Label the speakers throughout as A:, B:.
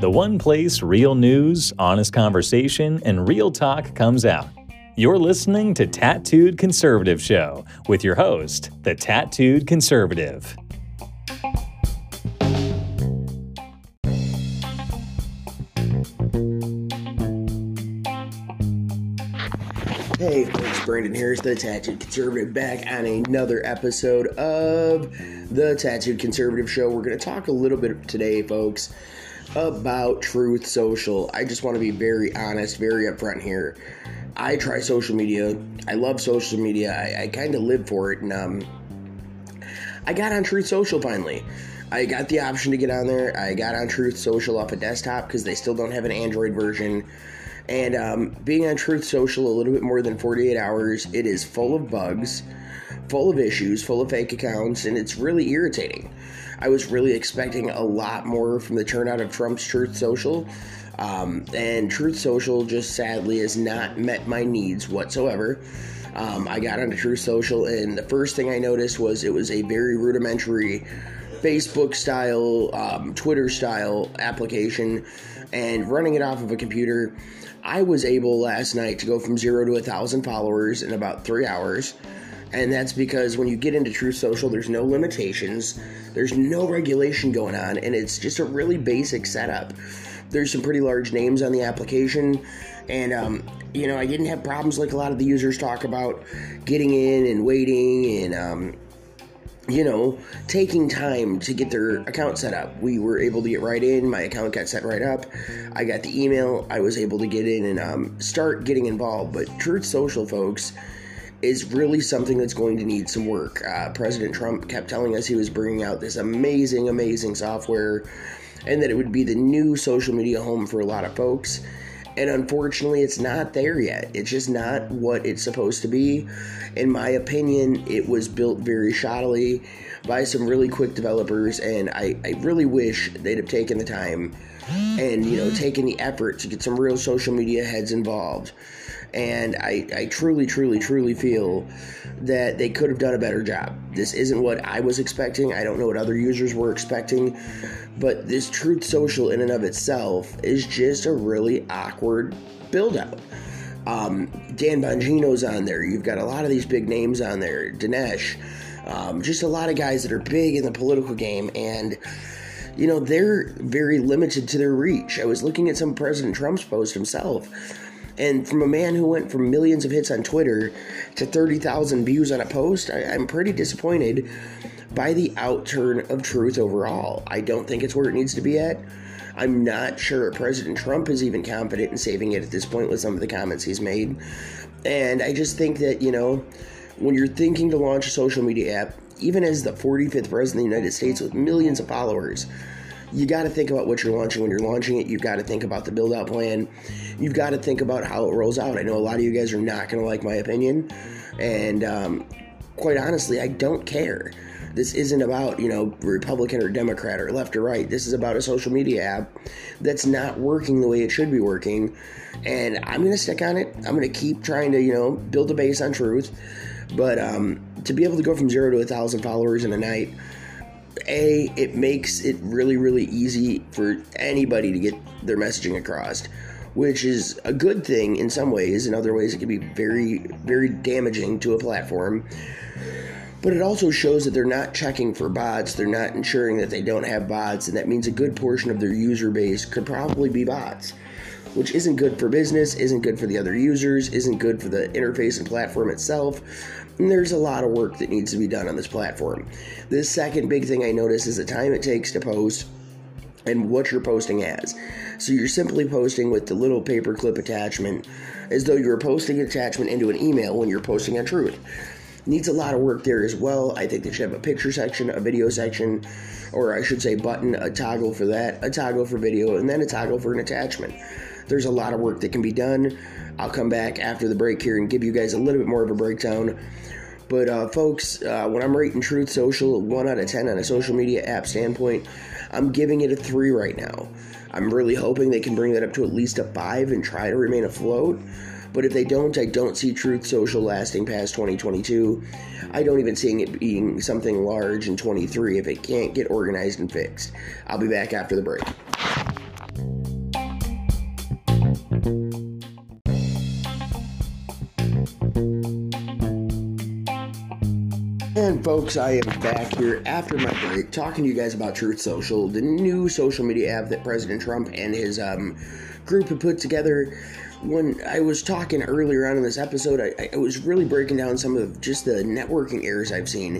A: The one place real news, honest conversation, and real talk comes out. You're listening to Tattooed Conservative Show with your host, the Tattooed Conservative.
B: Hey, folks, Brandon Harris, the Tattooed Conservative, back on another episode of the Tattooed Conservative Show. We're going to talk a little bit today, folks, about Truth Social. I just want to be very honest, very upfront here. I try social media. I love social media. I, I kind of live for it, and um, I got on Truth Social finally. I got the option to get on there. I got on Truth Social off a desktop because they still don't have an Android version. And um, being on Truth Social a little bit more than 48 hours, it is full of bugs, full of issues, full of fake accounts, and it's really irritating. I was really expecting a lot more from the turnout of Trump's Truth Social. Um, and Truth Social just sadly has not met my needs whatsoever. Um, I got onto Truth Social, and the first thing I noticed was it was a very rudimentary Facebook style, um, Twitter style application, and running it off of a computer. I was able last night to go from zero to a thousand followers in about three hours. And that's because when you get into Truth Social, there's no limitations, there's no regulation going on, and it's just a really basic setup. There's some pretty large names on the application, and um, you know, I didn't have problems like a lot of the users talk about getting in and waiting and um, you know, taking time to get their account set up. We were able to get right in. My account got set right up. I got the email. I was able to get in and um, start getting involved. But Truth Social, folks, is really something that's going to need some work. Uh, President Trump kept telling us he was bringing out this amazing, amazing software and that it would be the new social media home for a lot of folks. And unfortunately, it's not there yet. It's just not what it's supposed to be. In my opinion, it was built very shoddily by some really quick developers, and I, I really wish they'd have taken the time and, you know, taken the effort to get some real social media heads involved. And I, I truly, truly, truly feel that they could have done a better job. This isn't what I was expecting. I don't know what other users were expecting. But this Truth Social, in and of itself, is just a really awkward build out. Um, Dan Bongino's on there. You've got a lot of these big names on there. Dinesh. Um, just a lot of guys that are big in the political game. And you know, they're very limited to their reach. I was looking at some President Trump's post himself, and from a man who went from millions of hits on Twitter to 30,000 views on a post, I, am pretty disappointed by the outturn of truth overall. I don't think it's where it needs to be at. I'm not sure President Trump is even confident in saving it at this point with some of the comments he's made. And I just think that, you know, when you're thinking to launch a social media app, even as the 45th president of the United States with millions of followers, you got to think about what you're launching when you're launching it. You've got to think about the build out plan. You've got to think about how it rolls out. I know a lot of you guys are not going to like my opinion. And um, quite honestly, I don't care. This isn't about, you know, Republican or Democrat or left or right. This is about a social media app that's not working the way it should be working. And I'm going to stick on it. I'm going to keep trying to, you know, build a base on truth. But um, to be able to go from zero to a thousand followers in a night, a it makes it really really easy for anybody to get their messaging across which is a good thing in some ways. In other ways it can be very very damaging to a platform. But it also shows that they're not checking for bots. They're not ensuring that they don't have bots and that means a good portion of their user base could probably be bots which isn't good for business isn't good for the other users isn't good for the interface and platform itself and there's a lot of work that needs to be done on this platform. The second big thing I notice is the time it takes to post and what you're posting as. So you're simply posting with the little paperclip attachment as though you were posting an attachment into an email when you're posting on Truth. Needs a lot of work there as well. I think they should have a picture section, a video section, or I should say button, a toggle for that, a toggle for video, and then a toggle for an attachment. There's a lot of work that can be done. I'll come back after the break here and give you guys a little bit more of a breakdown. But uh, folks, uh, when I'm rating Truth Social, one out of ten on a social media app standpoint, I'm giving it a three right now. I'm really hoping they can bring that up to at least a five and try to remain afloat. But if they don't, I don't see Truth Social lasting past 2022. I don't even seeing it being something large in 23 if it can't get organized and fixed. I'll be back after the break. And folks, I am back here after my break talking to you guys about Truth Social, the new social media app that President Trump and his um, group have put together. When I was talking earlier on in this episode, I, I was really breaking down some of just the networking errors I've seen.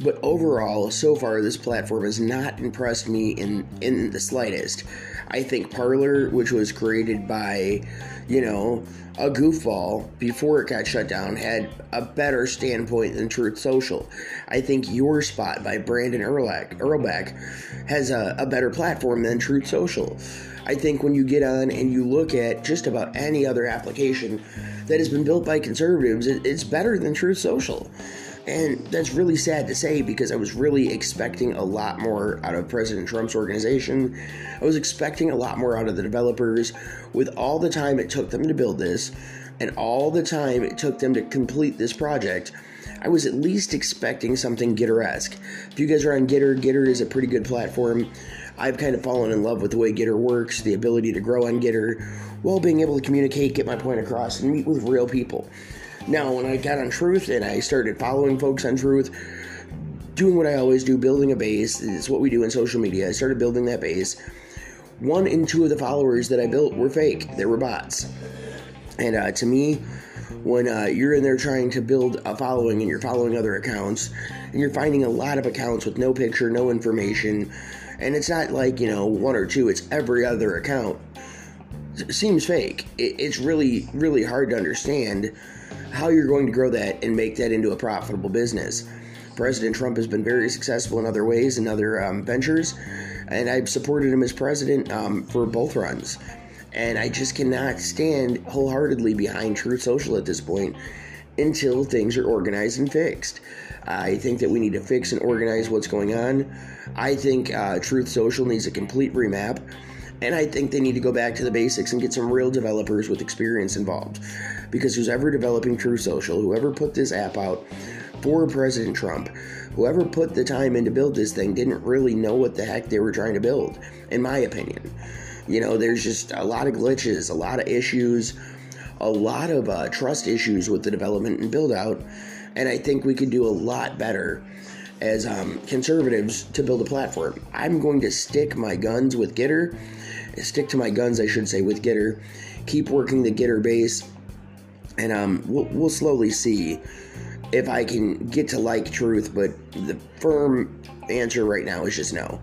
B: But overall, so far, this platform has not impressed me in, in the slightest. I think Parler, which was created by, you know, a goofball before it got shut down, had a better standpoint than Truth Social. I think Your Spot by Brandon Erlach, Erlbeck has a, a better platform than Truth Social. I think when you get on and you look at just about any other application that has been built by conservatives, it, it's better than Truth Social. And that's really sad to say because I was really expecting a lot more out of President Trump's organization. I was expecting a lot more out of the developers with all the time it took them to build this and all the time it took them to complete this project. I was at least expecting something GETTR esque. If you guys are on GETTR, GETTR is a pretty good platform. I've kind of fallen in love with the way GETTR works, the ability to grow on GETTR while being able to communicate, get my point across, and meet with real people. Now, when I got on Truth and I started following folks on Truth, doing what I always do, building a base, it's what we do in social media. I started building that base. One in two of the followers that I built were fake, they were bots. And uh, to me, when uh, you're in there trying to build a following and you're following other accounts, and you're finding a lot of accounts with no picture, no information, and it's not like, you know, one or two, it's every other account, it seems fake. It, it's really, really hard to understand how you're going to grow that and make that into a profitable business. President Trump has been very successful in other ways and other um, ventures, and I've supported him as president um, for both runs. And I just cannot stand wholeheartedly behind Truth Social at this point until things are organized and fixed. I think that we need to fix and organize what's going on. I think uh, Truth Social needs a complete remap. And I think they need to go back to the basics and get some real developers with experience involved. Because who's ever developing True Social, whoever put this app out for President Trump, whoever put the time in to build this thing didn't really know what the heck they were trying to build, in my opinion. You know, there's just a lot of glitches, a lot of issues, a lot of uh, trust issues with the development and build out. And I think we could do a lot better as um, conservatives to build a platform. I'm going to stick my guns with GETTR, stick to my guns, I should say, with GETTR, keep working the GETTR base, and um, we'll, we'll slowly see if I can get to like Truth, but the firm answer right now is just no.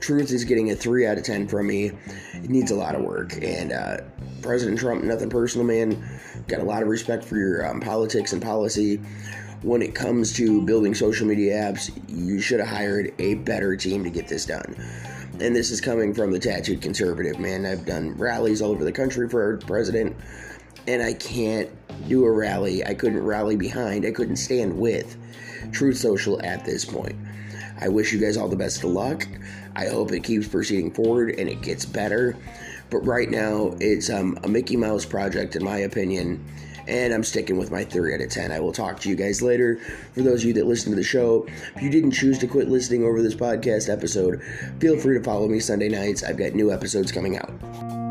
B: Truth is getting a 3 out of 10 from me. It needs a lot of work. And uh, President Trump, nothing personal, man. Got a lot of respect for your um, politics and policy. When it comes to building social media apps, you should have hired a better team to get this done. And this is coming from the tattooed conservative, man. I've done rallies all over the country for our president, and I can't do a rally. I couldn't rally behind, I couldn't stand with Truth Social at this point. I wish you guys all the best of luck. I hope it keeps proceeding forward and it gets better. But right now, it's um, a Mickey Mouse project, in my opinion, and I'm sticking with my 3 out of 10. I will talk to you guys later. For those of you that listen to the show, if you didn't choose to quit listening over this podcast episode, feel free to follow me Sunday nights. I've got new episodes coming out.